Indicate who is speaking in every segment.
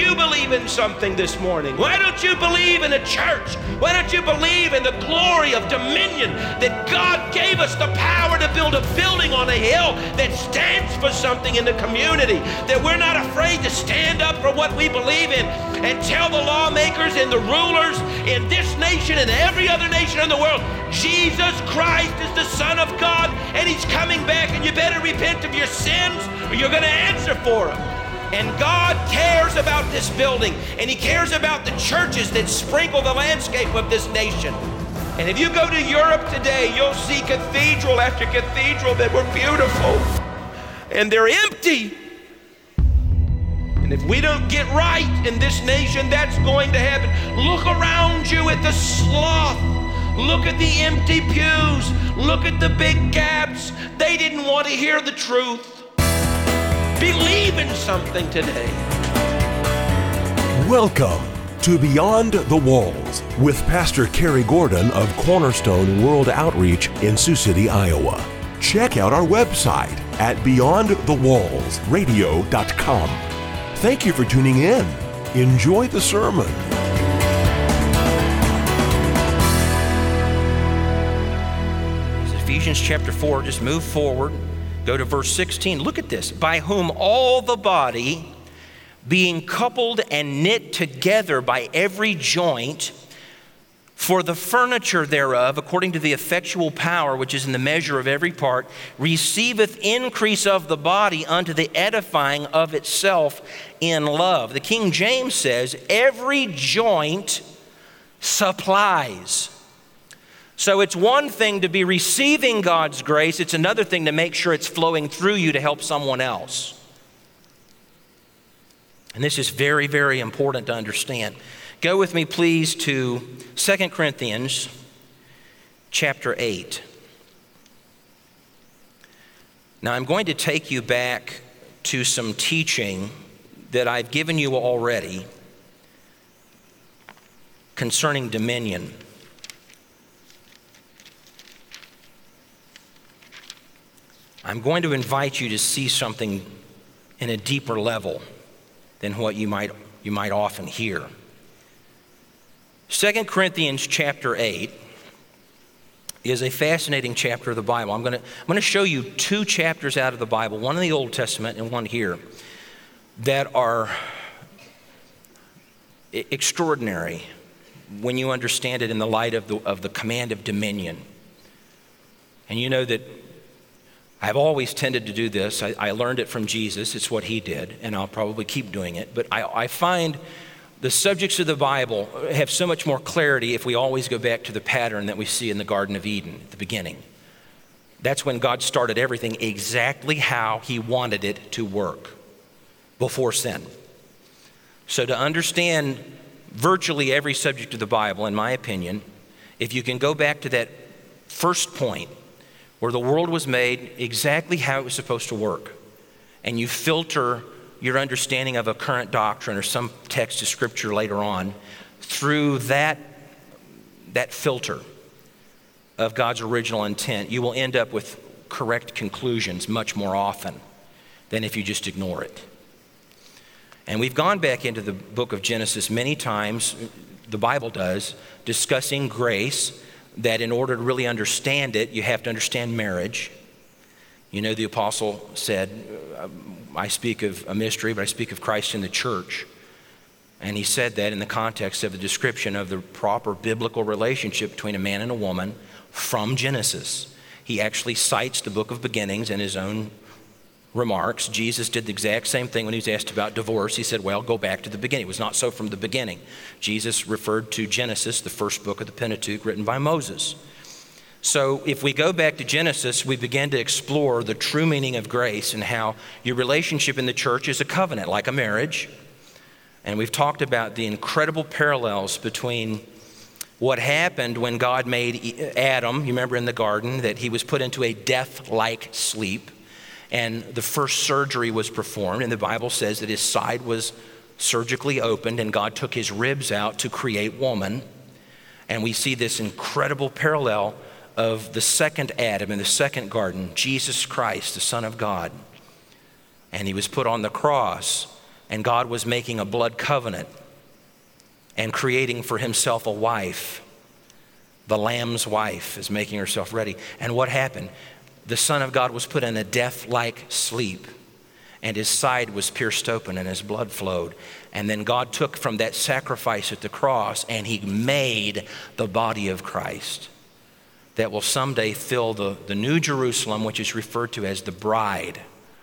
Speaker 1: you believe in something this morning? Why don't you believe in a church? Why don't you believe in the glory of dominion that God gave us the power to build a building on a hill that stands for something in the community? That we're not afraid to stand up for what we believe in and tell the lawmakers and the rulers in this nation and every other nation in the world Jesus Christ is the Son of God and He's coming back, and you better repent of your sins or you're going to answer for them. And God cares about this building, and He cares about the churches that sprinkle the landscape of this nation. And if you go to Europe today, you'll see cathedral after cathedral that were beautiful, and they're empty. And if we don't get right in this nation, that's going to happen. Look around you at the sloth. Look at the empty pews. Look at the big gaps. They didn't want to hear the truth. Believe in something today.
Speaker 2: Welcome to Beyond the Walls with Pastor Cary Gordon of Cornerstone World Outreach in Sioux City, Iowa. Check out our website at beyondthewallsradio.com. Thank you for tuning in. Enjoy the sermon.
Speaker 1: Ephesians chapter 4, just move forward. Go to verse 16. Look at this. By whom all the body, being coupled and knit together by every joint, for the furniture thereof, according to the effectual power which is in the measure of every part, receiveth increase of the body unto the edifying of itself in love. The King James says, every joint supplies. So it's one thing to be receiving God's grace, it's another thing to make sure it's flowing through you to help someone else. And this is very, very important to understand. Go with me, please, to 2 Corinthians chapter 8. Now, I'm going to take you back to some teaching that I've given you already concerning dominion. I'm going to invite you to see something in a deeper level than what you might, you might often hear. 2 Corinthians chapter 8 is a fascinating chapter of the Bible. I'm going, to, I'm going to show you two chapters out of the Bible, one in the Old Testament and one here, that are extraordinary when you understand it in the light of the, of the command of dominion. And you know that I've always tended to do this. I, I, learned it from Jesus. It's what he did, and I'll probably keep doing it. But I, I find the subjects of the Bible have so much more clarity if we always go back to the pattern that we see in the Garden of Eden at the beginning. That's when God started everything exactly how he wanted it to work before sin. So, to understand virtually every subject of the Bible, in my opinion, if you can go back to that first point where the world was made exactly how it was supposed to work, and you filter your understanding of a current doctrine or some text of scripture later on through that, that filter of God's original intent, you will end up with correct conclusions much more often than if you just ignore it. And we've gone back into the book of Genesis many times, the Bible does, discussing grace that in order to really understand it, you have to understand marriage. You know, the apostle said, I speak of a mystery, but I speak of Christ in the church. And he said that in the context of the description of the proper biblical relationship between a man and a woman from Genesis. He actually cites the book of beginnings in his own remarks. Jesus did the exact same thing when he was asked about divorce. He said, Well, go back to the beginning. It was not so from the beginning. Jesus referred to Genesis, the first book of the Pentateuch written by Moses. So, if we go back to Genesis, we begin to explore the true meaning of grace and how your relationship in the church is a covenant, like a marriage. And we've talked about the incredible parallels between what happened when God made Adam, you remember in the garden, that he was put into a death like sleep and the first surgery was performed, and the Bible says that his side was surgically opened, and God took his ribs out to create woman. And we see this incredible parallel of the second Adam in the second garden, Jesus Christ, the Son of God. And he was put on the cross and God was making a blood covenant and creating for himself a wife. The Lamb's wife is making herself ready. And what happened? The Son of God was put in a death like sleep, and his side was pierced open, and his blood flowed. And then God took from that sacrifice at the cross, and he made the body of Christ that will someday fill the, the new Jerusalem, which is referred to as the bride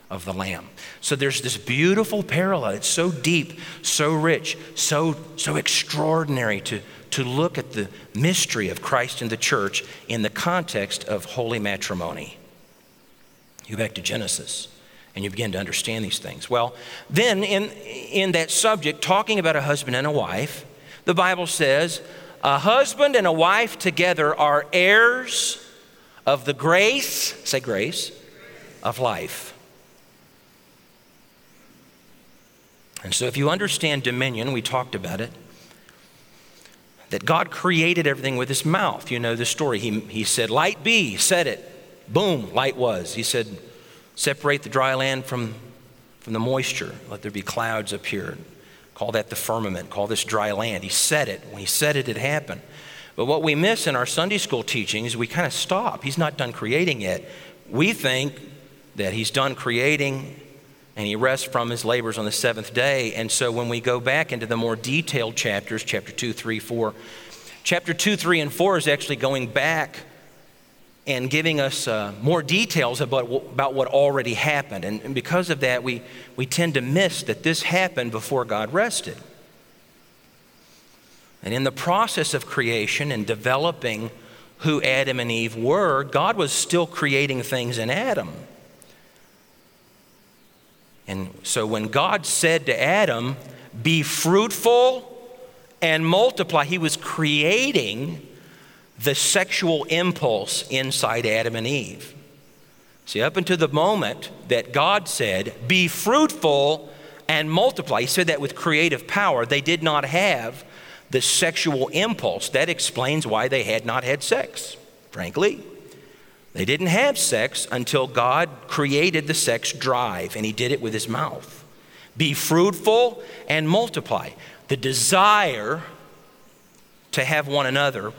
Speaker 1: of the Lamb. So there's this beautiful parallel. It's so deep, so rich, so, so extraordinary to, to look at the mystery of Christ and the church in the context of holy matrimony. You go back to Genesis and you begin to understand these things. Well, then in, in that subject, talking about a husband and a wife, the Bible says, a husband and a wife together are heirs of the grace, say grace, of life. And so, if you understand dominion, we talked about it, that God created everything with his mouth. You know the story. He, he said, Light be, said it. Boom, light was. He said, Separate the dry land from, from the moisture. Let there be clouds appear. Call that the firmament. Call this dry land. He said it. When he said it, it happened. But what we miss in our Sunday school teaching is we kind of stop. He's not done creating yet. We think that he's done creating and he rests from his labors on the seventh day. And so when we go back into the more detailed chapters, chapter 2, 3, 4, chapter 2, 3, and 4 is actually going back and giving us uh, more details about, about what already happened. And, and because of that, we, we tend to miss that this happened before God rested. And in the process of creation and developing who Adam and Eve were, God was still creating things in Adam. And so when God said to Adam, Be fruitful and multiply, he was creating the sexual impulse inside Adam and Eve. See, up until the moment that God said, Be fruitful and multiply, he said that with creative power, they did not have the sexual impulse. That explains why they had not had sex, frankly. They didn't have sex until God created the sex drive, and He did it with His mouth. Be fruitful and multiply. The desire to have one another,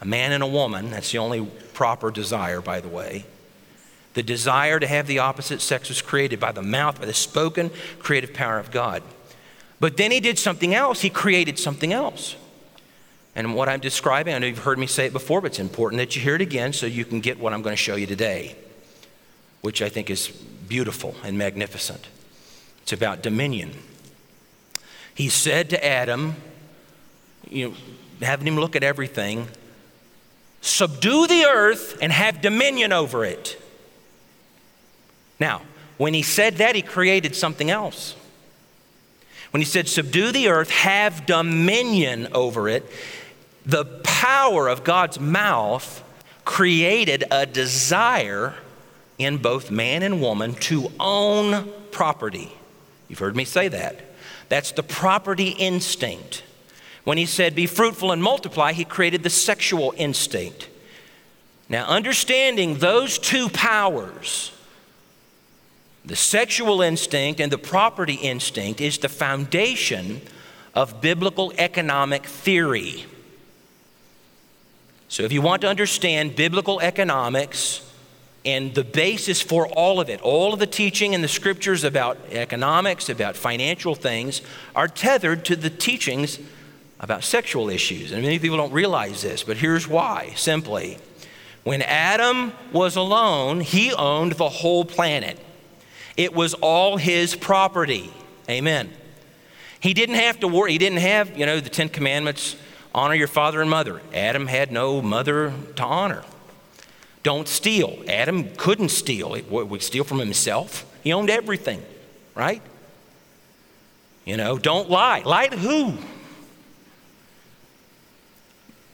Speaker 1: a man and a woman, that's the only proper desire, by the way. The desire to have the opposite sex was created by the mouth, by the spoken creative power of God. But then He did something else, He created something else. And what I'm describing, I know you've heard me say it before, but it's important that you hear it again so you can get what I'm going to show you today, which I think is beautiful and magnificent. It's about dominion. He said to Adam, you know, having him look at everything, subdue the earth and have dominion over it. Now, when he said that, he created something else. When he said, subdue the earth, have dominion over it, the power of God's mouth created a desire in both man and woman to own property. You've heard me say that. That's the property instinct. When he said, Be fruitful and multiply, he created the sexual instinct. Now, understanding those two powers, the sexual instinct and the property instinct, is the foundation of biblical economic theory. So, if you want to understand biblical economics and the basis for all of it, all of the teaching in the scriptures about economics, about financial things, are tethered to the teachings about sexual issues. And many people don't realize this, but here's why simply. When Adam was alone, he owned the whole planet. It was all his property. Amen. He didn't have to worry. He didn't have, you know, the Ten Commandments Honor your father and mother. Adam had no mother to honor. Don't steal. Adam couldn't steal. He would steal from himself. He owned everything, right? You know, don't lie. Lie to who?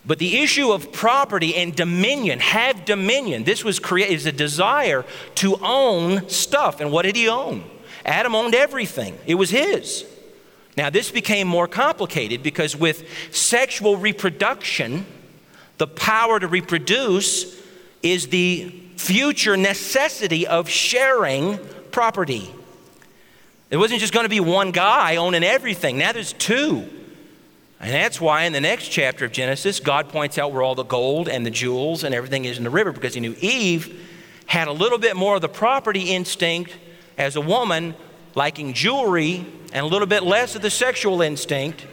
Speaker 1: But the issue of property and dominion, have dominion. This was created is a desire to own stuff. And what did he own? Adam owned everything. It was his. Now, this became more complicated because with sexual reproduction, the power to reproduce is the future necessity of sharing property. It wasn't just going to be one guy owning everything. Now there's two. And that's why in the next chapter of Genesis, God points out where all the gold and the jewels and everything is in the river because he knew Eve had a little bit more of the property instinct as a woman, liking jewelry, and a little bit less of the sexual instinct.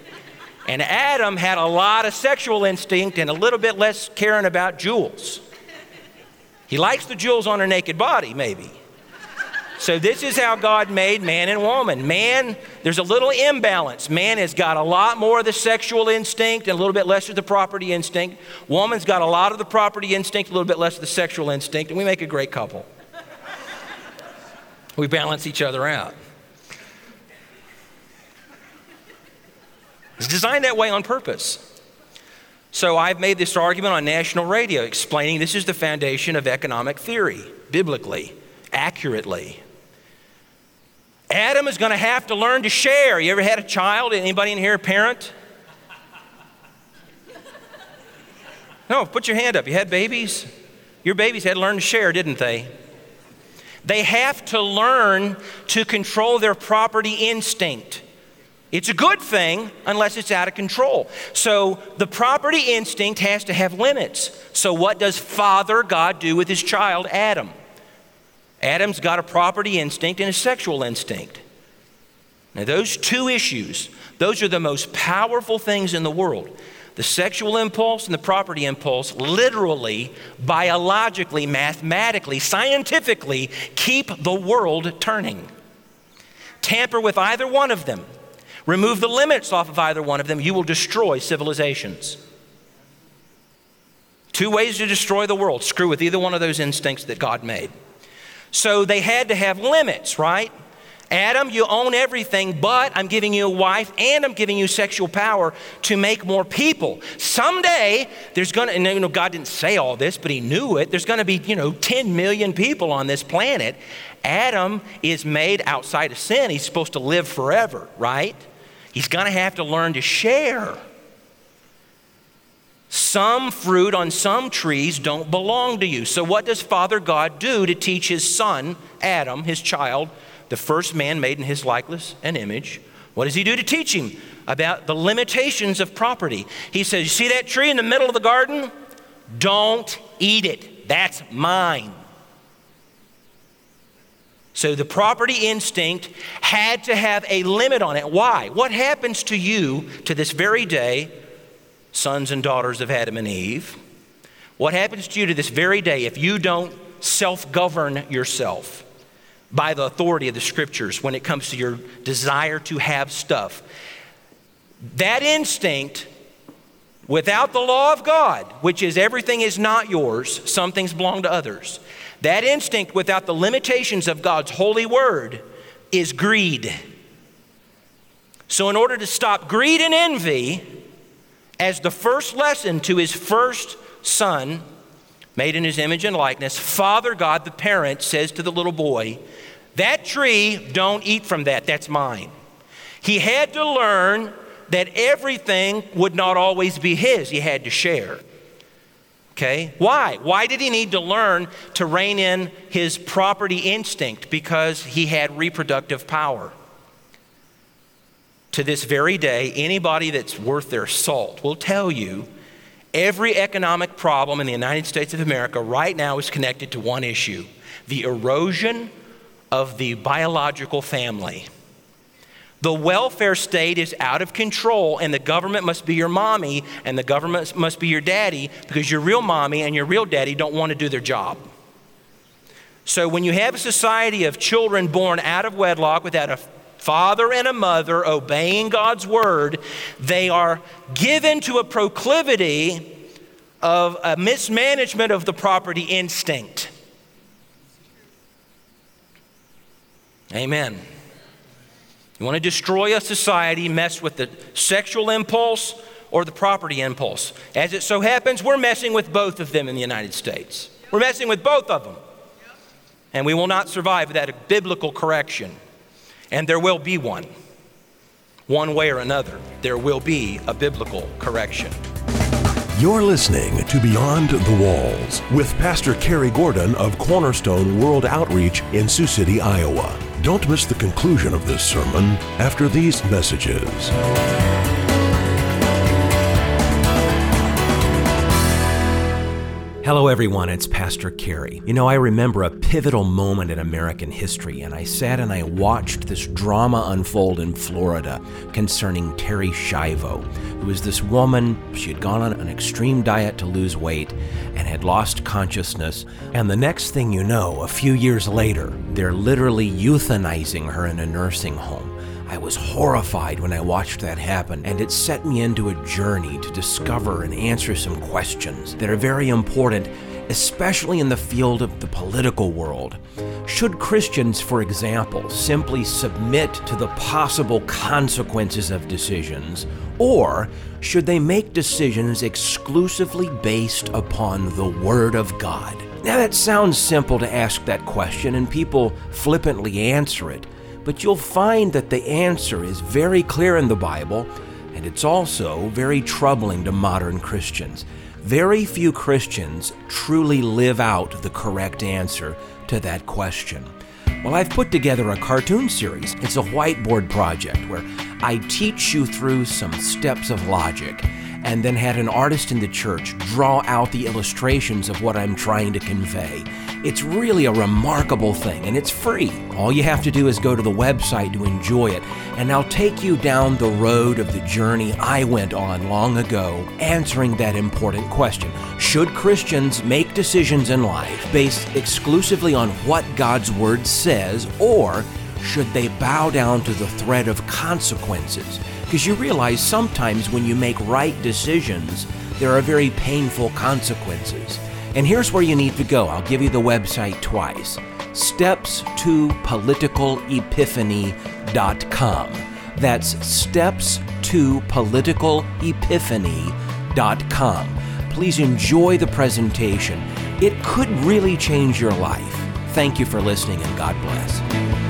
Speaker 1: And Adam had a lot of sexual instinct and a little bit less caring about jewels. He likes the jewels on her naked body, maybe. So, this is how God made man and woman. Man, there's a little imbalance. Man has got a lot more of the sexual instinct and a little bit less of the property instinct. Woman's got a lot of the property instinct, a little bit less of the sexual instinct, and we make a great couple. we balance each other out. It's designed that way on purpose. So I've made this argument on national radio explaining this is the foundation of economic theory, biblically, accurately. Adam is going to have to learn to share. You ever had a child? Anybody in here a parent? No, put your hand up. You had babies? Your babies had to learn to share, didn't they? They have to learn to control their property instinct. It's a good thing unless it's out of control. So the property instinct has to have limits. So, what does Father God do with his child, Adam? Adam's got a property instinct and a sexual instinct. Now, those two issues, those are the most powerful things in the world. The sexual impulse and the property impulse literally, biologically, mathematically, scientifically keep the world turning. Tamper with either one of them, remove the limits off of either one of them, you will destroy civilizations. Two ways to destroy the world screw with either one of those instincts that God made. So they had to have limits, right? Adam, you own everything, but I'm giving you a wife and I'm giving you sexual power to make more people. Someday, there's gonna, and you know, God didn't say all this, but He knew it. There's gonna be, you know, 10 million people on this planet. Adam is made outside of sin. He's supposed to live forever, right? He's gonna have to learn to share. Some fruit on some trees don't belong to you. So, what does Father God do to teach his son, Adam, his child, the first man made in his likeness and image? What does he do to teach him about the limitations of property? He says, You see that tree in the middle of the garden? Don't eat it. That's mine. So the property instinct had to have a limit on it. Why? What happens to you to this very day sons and daughters of Adam and Eve. What happens to you to this very day if you don't self govern yourself by the authority of the scriptures when it comes to your desire to have stuff? That instinct, without the law of God, which is everything is not yours, some things belong to others, that instinct without the limitations of God's holy word is greed. So, in order to stop greed and envy, as the first lesson to his first son, made in his image and likeness, Father God, the parent, says to the little boy, That tree, don't eat from that, that's mine. He had to learn that everything would not always be his, he had to share. Okay? Why? Why did he need to learn to rein in his property instinct? Because he had reproductive power to this very day, anybody that's worth their salt will tell you every economic problem in the United States of America right now is connected to one issue the erosion of the biological family. The welfare state is out of control, and the government must be your mommy, and the government must be your daddy because your real mommy and your real daddy don't want to do their job. So, when you have a society of children born out of wedlock without a father and a mother obeying God's word, they are given to a proclivity of a mismanagement of the property instinct. Amen. You want to destroy a society, mess with the sexual impulse or the property impulse. As it so happens, we're messing with both of them in the United States. We're messing with both of them. And we will not survive without a biblical correction. And there will be one. One way or another, there will be a biblical correction.
Speaker 2: You're listening to Beyond the Walls with Pastor Cary Gordon of Cornerstone World Outreach in Sioux City, Iowa. Don't miss the conclusion of this sermon after these messages.
Speaker 3: Hello, everyone. It's Pastor Cary. You know, I remember a pivotal moment in American history, and I sat and I watched this drama unfold in Florida concerning Terri Schiavo, who was this woman. She had gone on an extreme diet to lose weight and had lost consciousness. And the next thing you know, a few years later, they're literally euthanizing her in a nursing home. I was horrified when I watched that happen, and it set me into a journey to discover and answer some questions that are very important, especially in the field of the political world. Should Christians, for example, simply submit to the possible consequences of decisions, or should they make decisions exclusively based upon the Word of God? Now, that sounds simple to ask that question, and people flippantly answer it but you'll find that the answer is very clear in the Bible, and it's also very troubling to modern Christians. Very few Christians truly live out the correct answer to that question. Well, I've put together a cartoon series. It's a whiteboard project where I teach you through some steps of logic and then had an artist in the church draw out the illustrations of what I'm trying to convey. It's really a remarkable thing, and it's free. All you have to do is go to the website to enjoy it, and I'll take you down the road of the journey I went on long ago, answering that important question Should Christians make decisions in life based exclusively on what God's Word says, or should they bow down to the threat of consequences? Because you realize sometimes when you make right decisions, there are very painful consequences. And here's where you need to go. I'll give you the website twice steps to politicalepiphany.com. That's steps to politicalepiphany.com. Please enjoy the presentation. It could really change your life. Thank you for listening and God bless.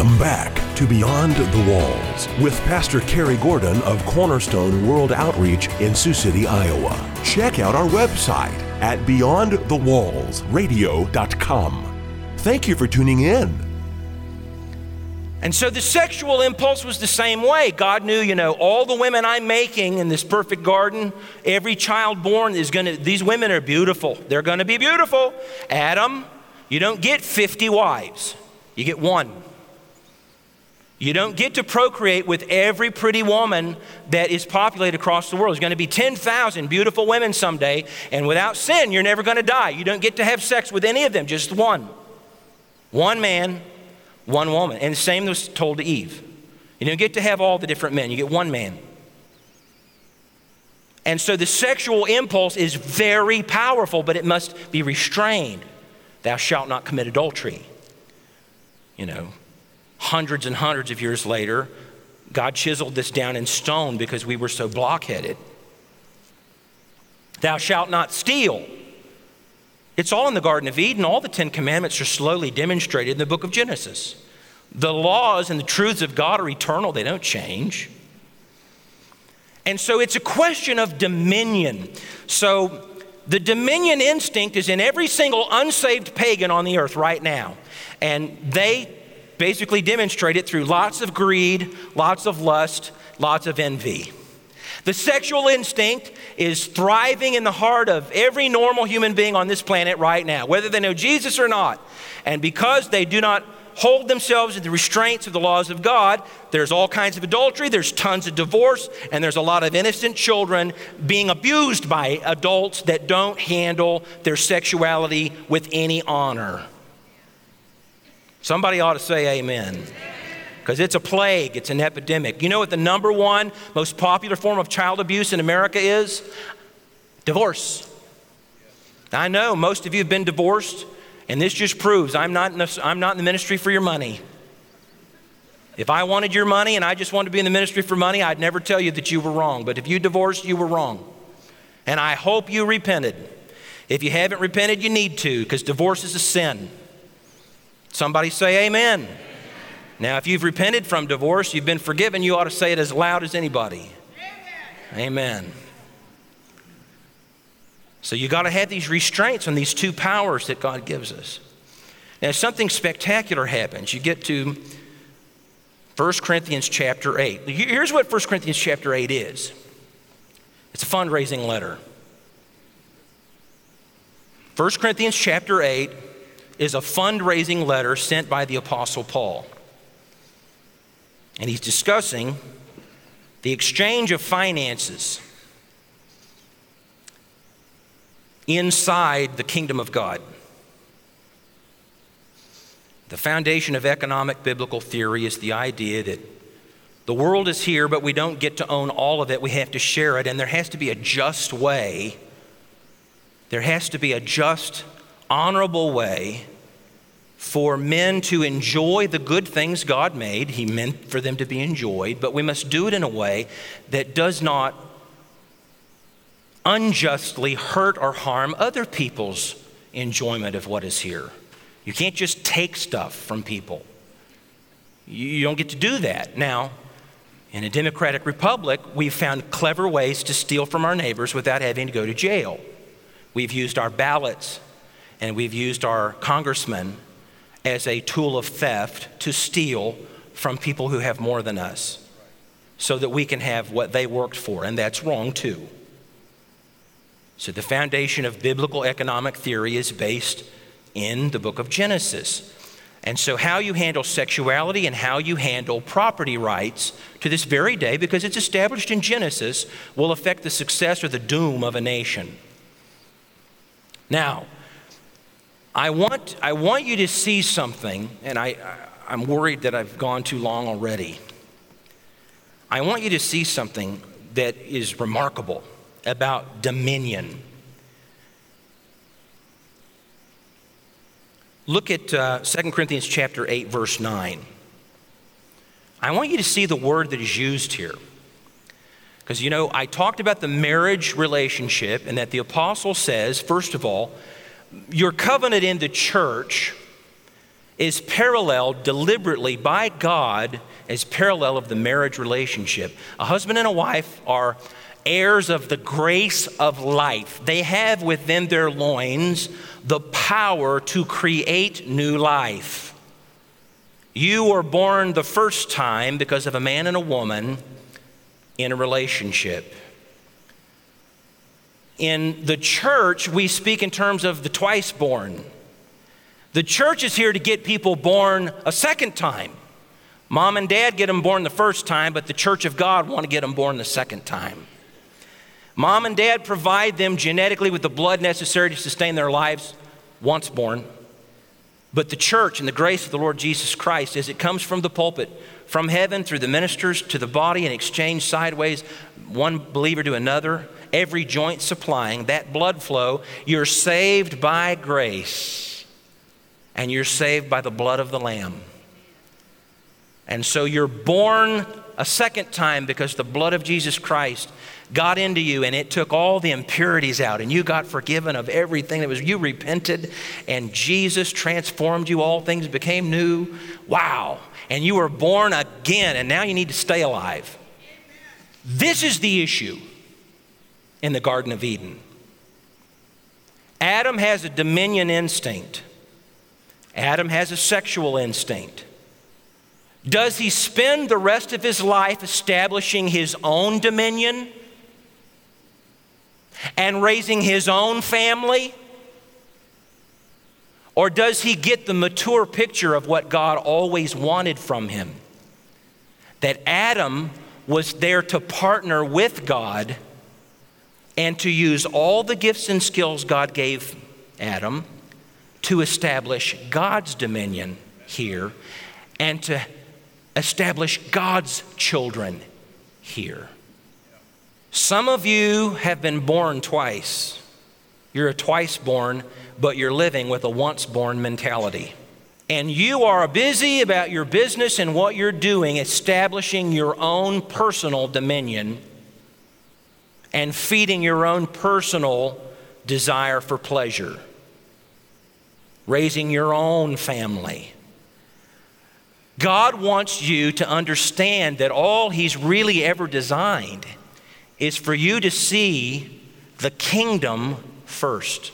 Speaker 2: Welcome back to Beyond the Walls with Pastor Cary Gordon of Cornerstone World Outreach in Sioux City, Iowa. Check out our website at beyondthewallsradio.com. Thank you for tuning in.
Speaker 1: And so the sexual impulse was the same way. God knew, you know, all the women I'm making in this perfect garden, every child born is going to, these women are beautiful. They're going to be beautiful. Adam, you don't get 50 wives, you get one. You don't get to procreate with every pretty woman that is populated across the world. There's going to be 10,000 beautiful women someday, and without sin, you're never going to die. You don't get to have sex with any of them, just one. One man, one woman. And the same was told to Eve. You don't get to have all the different men, you get one man. And so the sexual impulse is very powerful, but it must be restrained. Thou shalt not commit adultery. You know, hundreds and hundreds of years later, God chiseled this down in stone because we were so blockheaded. Thou shalt not steal. It's all in the Garden of Eden. All the Ten Commandments are slowly demonstrated in the book of Genesis. The laws and the truths of God are eternal, they don't change. And so it's a question of dominion. So the dominion instinct is in every single unsaved pagan on the earth right now. And they basically demonstrate it through lots of greed, lots of lust, lots of envy. The sexual instinct is thriving in the heart of every normal human being on this planet right now, whether they know Jesus or not. And because they do not hold themselves to the restraints of the laws of God, there's all kinds of adultery, there's tons of divorce, and there's a lot of innocent children being abused by adults that don't handle their sexuality with any honor. Somebody ought to say amen. Because it's a plague, it's an epidemic. You know what the number one most popular form of child abuse in America is? Divorce. I know most of you have been divorced, and this just proves I'm not in the, I'm not in the ministry for your money. If I wanted your money and I just wanted to be in the ministry for money, I'd never tell you that you were wrong. But if you divorced, you were wrong. And I hope you repented. If you haven't repented, you need to, because divorce is a sin. Somebody say amen. Now, if you've repented from divorce, you've been forgiven, you ought to say it as loud as anybody. Amen. Amen. So you got to have these restraints on these two powers that God gives us. Now, something spectacular happens. You get to 1 Corinthians chapter 8. Here's what 1 Corinthians chapter 8 is it's a fundraising letter. 1 Corinthians chapter 8 is a fundraising letter sent by the Apostle Paul. And he's discussing the exchange of finances inside the kingdom of God. The foundation of economic biblical theory is the idea that the world is here, but we don't get to own all of it. We have to share it, and there has to be a just way. There has to be a just, honorable way for men to enjoy the good things God made. He meant for them to be enjoyed, but we must do it in a way that does not unjustly hurt or harm other people's enjoyment of what is here. You can't just take stuff from people. You don't get to do that. Now, in a democratic republic, we've found clever ways to steal from our neighbors without having to go to jail. We've used our ballots and we've used our congressmen as a tool of theft to steal from people who have more than us so that we can have what they worked for, and that's wrong too. So, the foundation of biblical economic theory is based in the book of Genesis. And so, how you handle sexuality and how you handle property rights to this very day, because it's established in Genesis, will affect the success or the doom of a nation. Now, I want, I want you to see something, and I, I'm worried that I've gone too long already. I want you to see something that is remarkable about dominion. Look at uh, 2 Corinthians chapter 8, verse 9. I want you to see the word that is used here. Because, you know, I talked about the marriage relationship and that the apostle says, first of all, your covenant in the church is paralleled deliberately by God as parallel of the marriage relationship. A husband and a wife are heirs of the grace of life. They have within their loins the power to create new life. You were born the first time because of a man and a woman in a relationship. In the church, we speak in terms of the twice born. The church is here to get people born a second time. Mom and dad get them born the first time, but the church of God want to get them born the second time. Mom and dad provide them genetically with the blood necessary to sustain their lives once born. But the church and the grace of the Lord Jesus Christ, as it comes from the pulpit, from heaven through the ministers to the body and exchange sideways, one believer to another, every joint supplying that blood flow, you're saved by grace and you're saved by the blood of the Lamb. And so you're born a second time because the blood of Jesus Christ got into you and it took all the impurities out and you got forgiven of everything that was you repented and Jesus transformed you. All things became new. Wow. And you were born again and now you need to stay alive. This is the issue in the garden of Eden Adam has a dominion instinct Adam has a sexual instinct does he spend the rest of his life establishing his own dominion and raising his own family? Or does he get the mature picture of what God always wanted from him? That Adam was there to partner with God and to use all the gifts and skills God gave Adam to establish God's dominion here and to establish God's children here. Some of you have been born twice. You're a twice born, but you're living with a once born mentality. And you are busy about your business and what you're doing, establishing your own personal dominion and feeding your own personal desire for pleasure, raising your own family. God wants you to understand that all He's really ever designed is for you to see the kingdom first.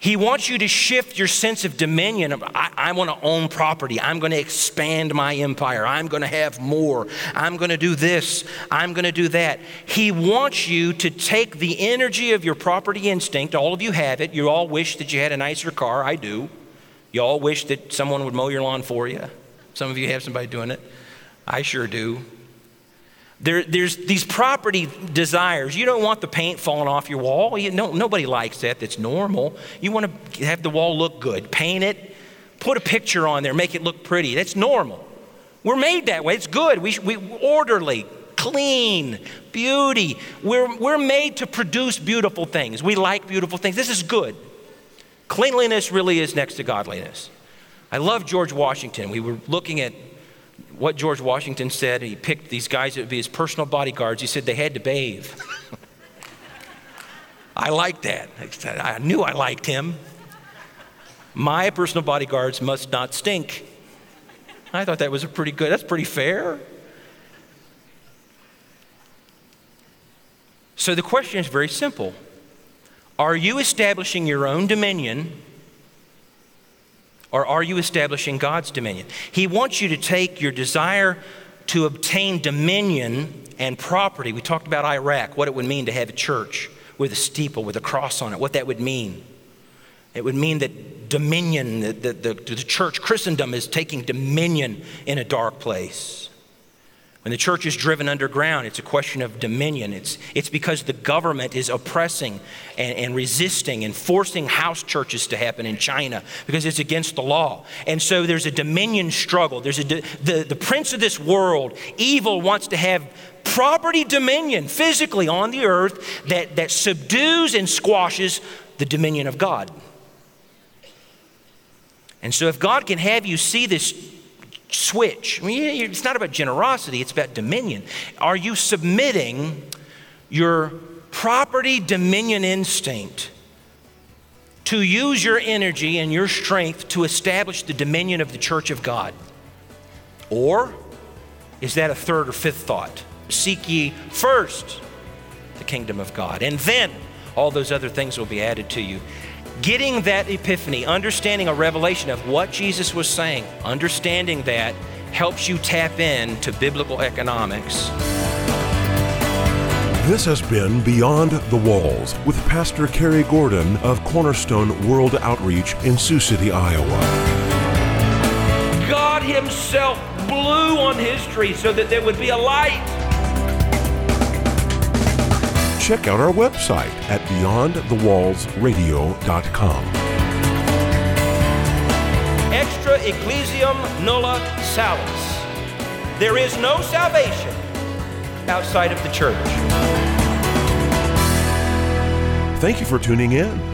Speaker 1: He wants you to shift your sense of dominion. I, I want to own property. I'm going to expand my empire. I'm going to have more. I'm going to do this. I'm going to do that. He wants you to take the energy of your property instinct. All of you have it. You all wish that you had a nicer car. I do. You all wish that someone would mow your lawn for you. Some of you have somebody doing it. I sure do. There, there's these property desires. You don't want the paint falling off your wall. You, no, nobody likes that. That's normal. You want to have the wall look good. Paint it, put a picture on there, make it look pretty. That's normal. We're made that way. It's good. We, we orderly, clean, beauty. We're, we're made to produce beautiful things. We like beautiful things. This is good. Cleanliness really is next to godliness. I love George Washington. We were looking at what George Washington said. He picked these guys that would be his personal bodyguards. He said they had to bathe. I like that. I knew I liked him. My personal bodyguards must not stink. I thought that was a pretty good, that's pretty fair. So the question is very simple Are you establishing your own dominion or are you establishing God's dominion? He wants you to take your desire to obtain dominion and property. We talked about Iraq, what it would mean to have a church with a steeple, with a cross on it, what that would mean. It would mean that dominion, the, the, the, the church, Christendom, is taking dominion in a dark place. When the church is driven underground, it's a question of dominion. It's, it's because the government is oppressing and, and, resisting and forcing house churches to happen in China because it's against the law. And so there's a dominion struggle. There's a, the, the prince of this world, evil, wants to have property dominion physically on the earth that, that subdues and squashes the dominion of God. And so if God can have you see this switch. I mean, it's not about generosity, it's about dominion. Are you submitting your property dominion instinct to use your energy and your strength to establish the dominion of the church of God? Or is that a third or fifth thought? Seek ye first the kingdom of God, and then all those other things will be added to you getting that epiphany, understanding a revelation of what Jesus was saying, understanding that helps you tap in to biblical economics.
Speaker 2: This has been Beyond the Walls with Pastor Cary Gordon of Cornerstone World Outreach in Sioux City, Iowa.
Speaker 1: God Himself blew on history so that there would be a light
Speaker 2: check out our website at beyondthewallsradio.com.
Speaker 1: Extra ecclesiam nulla salus. There is no salvation outside of the church.
Speaker 2: Thank you for tuning in.